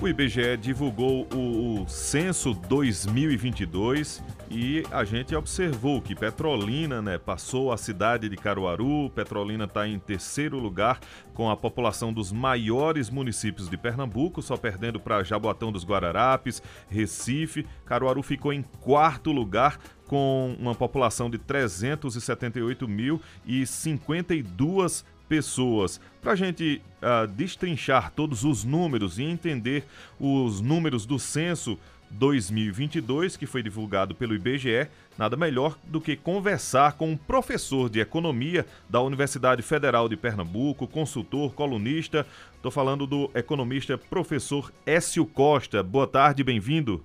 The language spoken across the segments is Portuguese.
O IBGE divulgou o, o, censo 2022 e a gente observou que Petrolina né, passou a cidade de Caruaru. Petrolina está em terceiro lugar com a população dos maiores municípios de Pernambuco, só perdendo para Jaboatão dos Guararapes, Recife. Caruaru ficou em quarto lugar com uma população de 378 mil e 52 pessoas. Para a gente uh, destrinchar todos os números e entender os números do censo 2022, que foi divulgado pelo IBGE, nada melhor do que conversar com um professor de economia da Universidade Federal de Pernambuco, consultor, colunista. Estou falando do economista professor Écio Costa. Boa tarde, bem-vindo.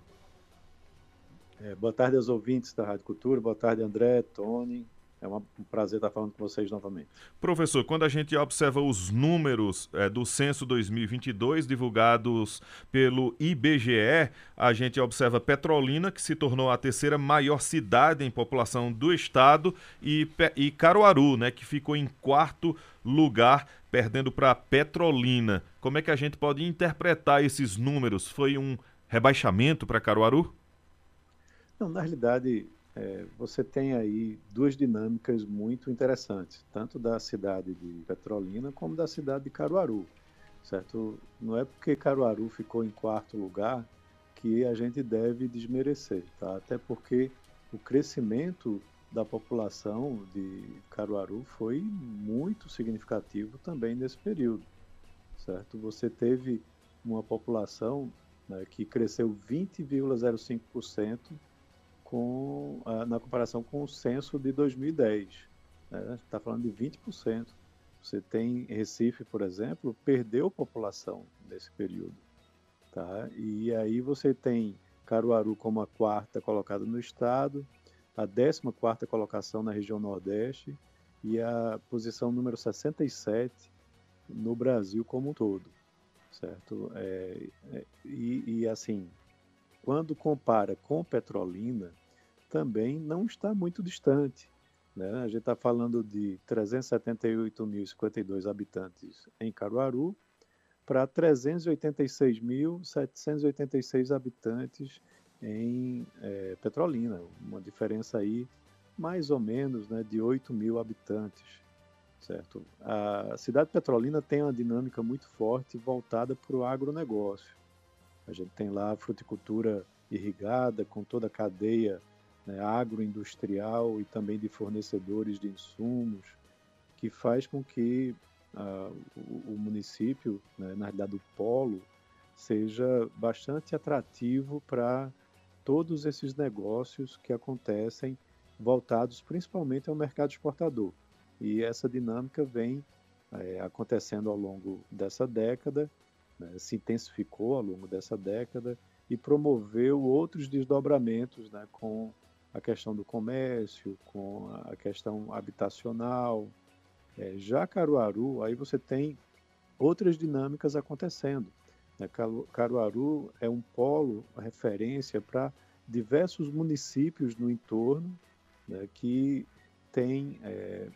É, boa tarde aos ouvintes da Rádio Cultura, boa tarde, André, Tony, é um prazer estar falando com vocês novamente. Professor, quando a gente observa os números é, do censo 2022 divulgados pelo IBGE, a gente observa Petrolina, que se tornou a terceira maior cidade em população do estado, e, e Caruaru, né, que ficou em quarto lugar, perdendo para Petrolina. Como é que a gente pode interpretar esses números? Foi um rebaixamento para Caruaru? Não, na realidade, é, você tem aí duas dinâmicas muito interessantes, tanto da cidade de Petrolina como da cidade de Caruaru, certo? Não é porque Caruaru ficou em quarto lugar que a gente deve desmerecer, tá? Até porque o crescimento da população de Caruaru foi muito significativo também nesse período, certo? Você teve uma população né, que cresceu 20,05% com, uh, na comparação com o censo de 2010. Né? A gente está falando de 20%. Você tem Recife, por exemplo, perdeu população nesse período. Tá? E aí você tem Caruaru como a quarta colocada no estado, a 14 quarta colocação na região Nordeste e a posição número 67 no Brasil como um todo, certo? É, é, e, e, assim, quando compara com Petrolina, também não está muito distante. Né? A gente está falando de 378.052 habitantes em Caruaru para 386.786 habitantes em é, Petrolina, uma diferença aí mais ou menos né, de 8 mil habitantes. Certo? A cidade de Petrolina tem uma dinâmica muito forte voltada para o agronegócio. A gente tem lá a fruticultura irrigada, com toda a cadeia né, agroindustrial e também de fornecedores de insumos, que faz com que uh, o, o, município, né, na realidade o polo, seja bastante atrativo para todos esses negócios que acontecem voltados principalmente ao mercado exportador. E essa dinâmica vem é, acontecendo ao longo dessa década, né, se intensificou ao longo dessa década e promoveu outros desdobramentos né, com a questão do comércio, com a questão habitacional. É, já Caruaru, aí você tem outras dinâmicas acontecendo. Né? Caruaru é um polo, referência para diversos municípios no entorno né, que têm é,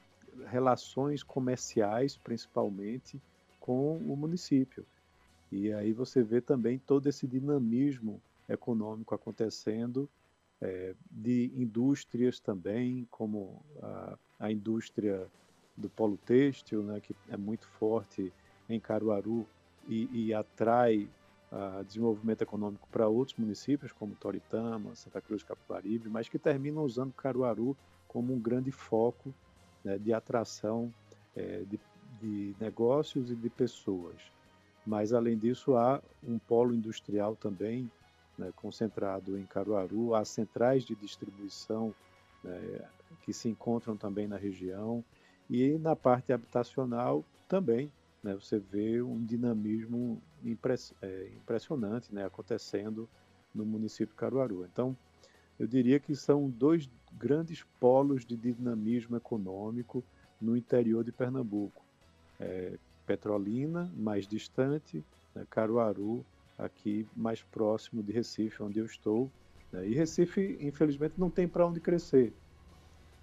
relações comerciais, principalmente, com o município. E aí você vê também todo esse dinamismo econômico acontecendo é, de indústrias também, como a, a, indústria do polo têxtil, né, que é muito forte em Caruaru e, e atrai desenvolvimento econômico para outros municípios, como Toritama, Santa Cruz Capibaribe, mas que terminam usando Caruaru como um grande foco né, de atração é, de, de negócios e de pessoas. Mas, além disso, há um polo industrial também né, concentrado em Caruaru, as centrais de distribuição né, que se encontram também na região, e na parte habitacional também né, você vê um dinamismo impress, é, impressionante né, acontecendo no município de Caruaru. Então, eu diria que são dois grandes polos de dinamismo econômico no interior de Pernambuco. É, Petrolina, mais distante, né, Caruaru, aqui mais próximo de Recife, onde eu estou. Né? E Recife, infelizmente, não tem para onde crescer.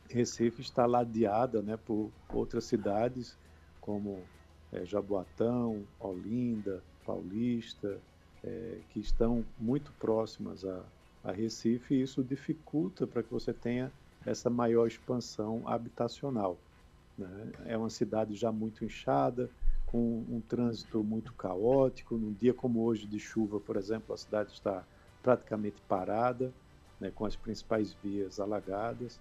Recife está ladeada né, por outras cidades, como é, Jaboatão, Olinda, Paulista, é, que estão muito próximas a, a Recife, e isso dificulta para que você tenha essa maior expansão habitacional. Né? É uma cidade já muito inchada, com um trânsito muito caótico. Num dia como hoje de chuva, por exemplo, a cidade está praticamente parada, né, com as principais vias alagadas,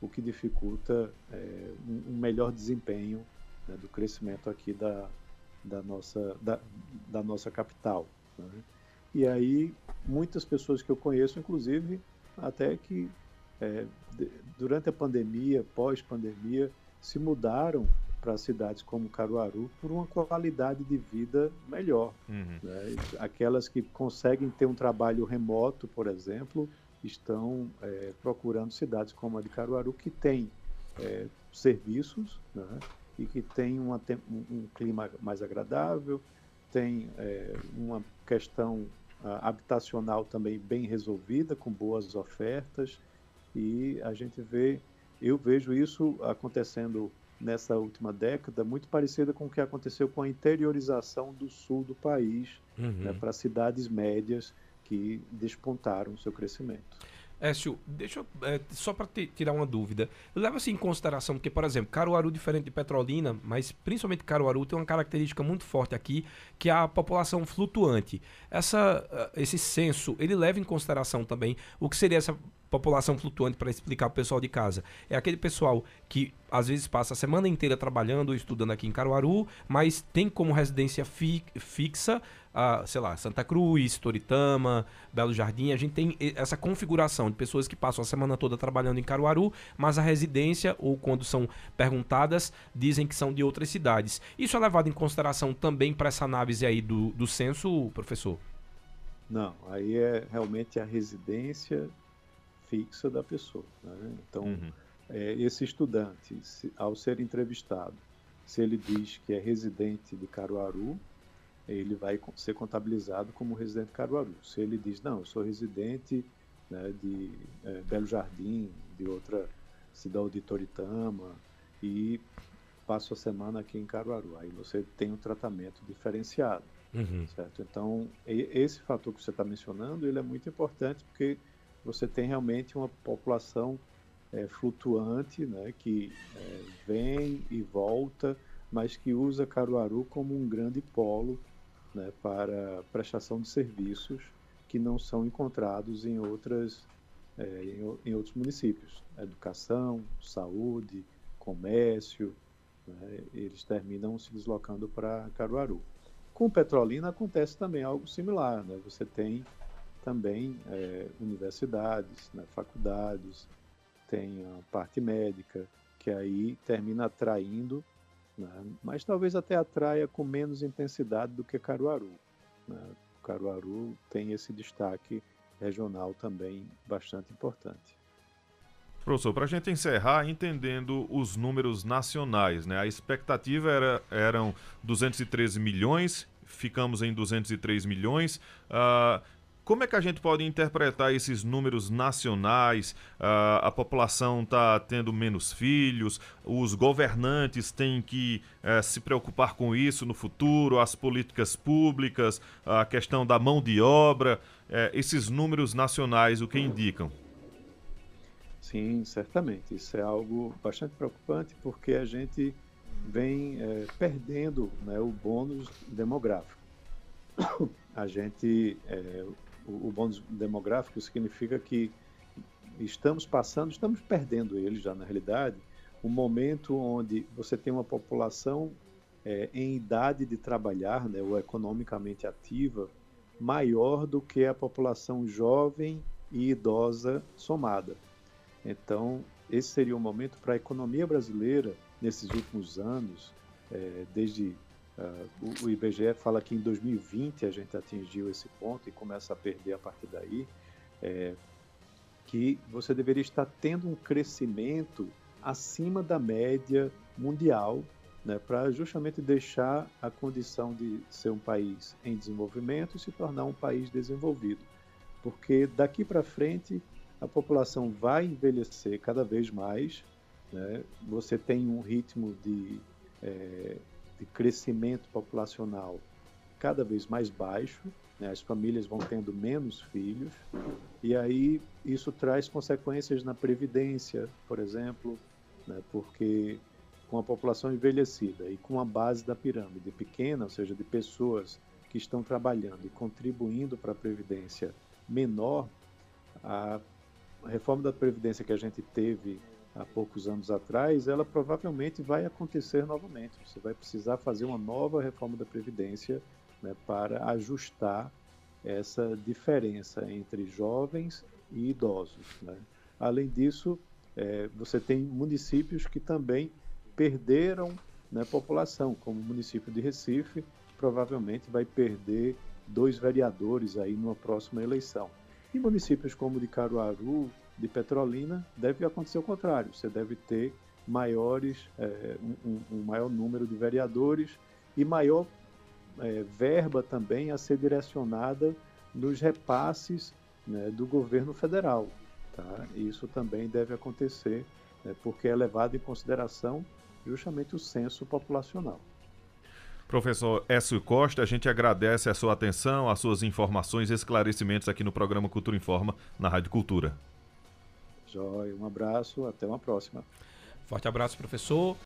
o que dificulta é, um, melhor desempenho né, do crescimento aqui da, da, nossa, da, da nossa capital. Né? E aí, muitas pessoas que eu conheço, inclusive, até que é, durante a pandemia, pós-pandemia, se mudaram para cidades como Caruaru por uma qualidade de vida melhor. Uhum. Né? Aquelas que conseguem ter um trabalho remoto, por exemplo, estão é, procurando cidades como a de Caruaru, que tem é, serviços né? e que tem uma, um, clima mais agradável, tem é, uma questão habitacional também bem resolvida, com boas ofertas, e a gente vê, eu vejo isso acontecendo nessa última década, muito parecida com o que aconteceu com a interiorização do sul do país, né, uhum. né, para cidades médias que despontaram o seu crescimento. Écio, deixa eu, é, só para tirar uma dúvida. Leva-se em consideração que, por exemplo, Caruaru, diferente de Petrolina, mas principalmente Caruaru, tem uma característica muito forte aqui, que é a população flutuante. Essa, eh, esse censo, ele leva em consideração também o que seria essa população flutuante para explicar para o pessoal de casa. É aquele pessoal que às vezes passa a semana inteira trabalhando ou estudando aqui em Caruaru, mas tem como residência fi fixa, uh, sei lá, Santa Cruz, Toritama, Belo Jardim. A gente tem essa configuração de pessoas que passam a semana toda trabalhando em Caruaru, mas a residência, ou quando são perguntadas, dizem que são de outras cidades. Isso é levado em consideração também para essa análise aí do, do censo, professor? Não, aí é realmente a residência fixa da pessoa. Né? Então, uhum. é, esse estudante, se, ao ser entrevistado, se ele diz que é residente de Caruaru, ele vai ser contabilizado como residente de Caruaru. Se ele diz, não, eu sou residente né, de é, Belo Jardim, de outra cidade de Toritama, e passo a semana aqui em Caruaru. Aí você tem um tratamento diferenciado, uhum. certo? Então, esse fator que você está mencionando, ele é muito importante porque você tem realmente uma população é, flutuante, né, que é, vem e volta, mas que usa Caruaru como um grande polo né, para prestação de serviços que não são encontrados em, outras, é, em, em, outros municípios. Educação, saúde, comércio, né, eles terminam se deslocando para Caruaru. Com Petrolina acontece também algo similar. Né? Você tem também é, universidades, né, faculdades, tem a parte médica, que aí termina atraindo, né, mas talvez até atraia com menos intensidade do que Caruaru. Né? Caruaru tem esse destaque regional também bastante importante. Professor, para a gente encerrar, entendendo os números nacionais, né? A expectativa era eram 213 milhões, ficamos em 203 milhões. Uh, como é que a gente pode interpretar esses números nacionais? Uh, a população está tendo menos filhos, os governantes têm que uh, se preocupar com isso no futuro, as políticas públicas, a questão da mão de obra, uh, esses números nacionais, o que indicam? Sim, certamente. Isso é algo bastante preocupante porque a gente vem é, perdendo né, o bônus demográfico. A gente, o, bônus demográfico significa que estamos passando, estamos perdendo ele já na realidade, um momento onde você tem uma população é, em idade de trabalhar, né, ou economicamente ativa, maior do que a população jovem e idosa somada. Então, esse seria o momento para a economia brasileira, nesses últimos anos, é, desde Uh, o, o, IBGE fala que em 2020 a gente atingiu esse ponto e começa a perder a partir daí, é, que você deveria estar tendo um crescimento acima da média mundial, né, para justamente deixar a condição de ser um país em desenvolvimento e se tornar um país desenvolvido. Porque daqui para frente a população vai envelhecer cada vez mais, né, você tem um ritmo de é, de crescimento populacional cada vez mais baixo, né? as famílias vão tendo menos filhos, e aí isso traz consequências na previdência, por exemplo, né? porque com a população envelhecida e com a base da pirâmide pequena, ou seja, de pessoas que estão trabalhando e contribuindo para a previdência menor, a reforma da previdência que a gente teve há poucos anos atrás, ela provavelmente vai acontecer novamente. Você vai precisar fazer uma nova reforma da previdência né, para ajustar essa diferença entre jovens e idosos. Né? Além disso, é, você tem municípios que também perderam né, população, como o município de Recife, provavelmente vai perder dois vereadores aí numa próxima eleição. E municípios como de Caruaru, de Petrolina, deve acontecer o contrário. Você deve ter maiores, é, um, um, maior número de vereadores e maior é, verba também a ser direcionada nos repasses né, do governo federal. Tá? Isso também deve acontecer, né, porque é levado em consideração justamente o censo populacional. Professor Écio Costa, a gente agradece a sua atenção, as suas informações e esclarecimentos aqui no programa Cultura Informa, na Rádio Cultura. Joia, um abraço, até uma próxima. Forte abraço, professor.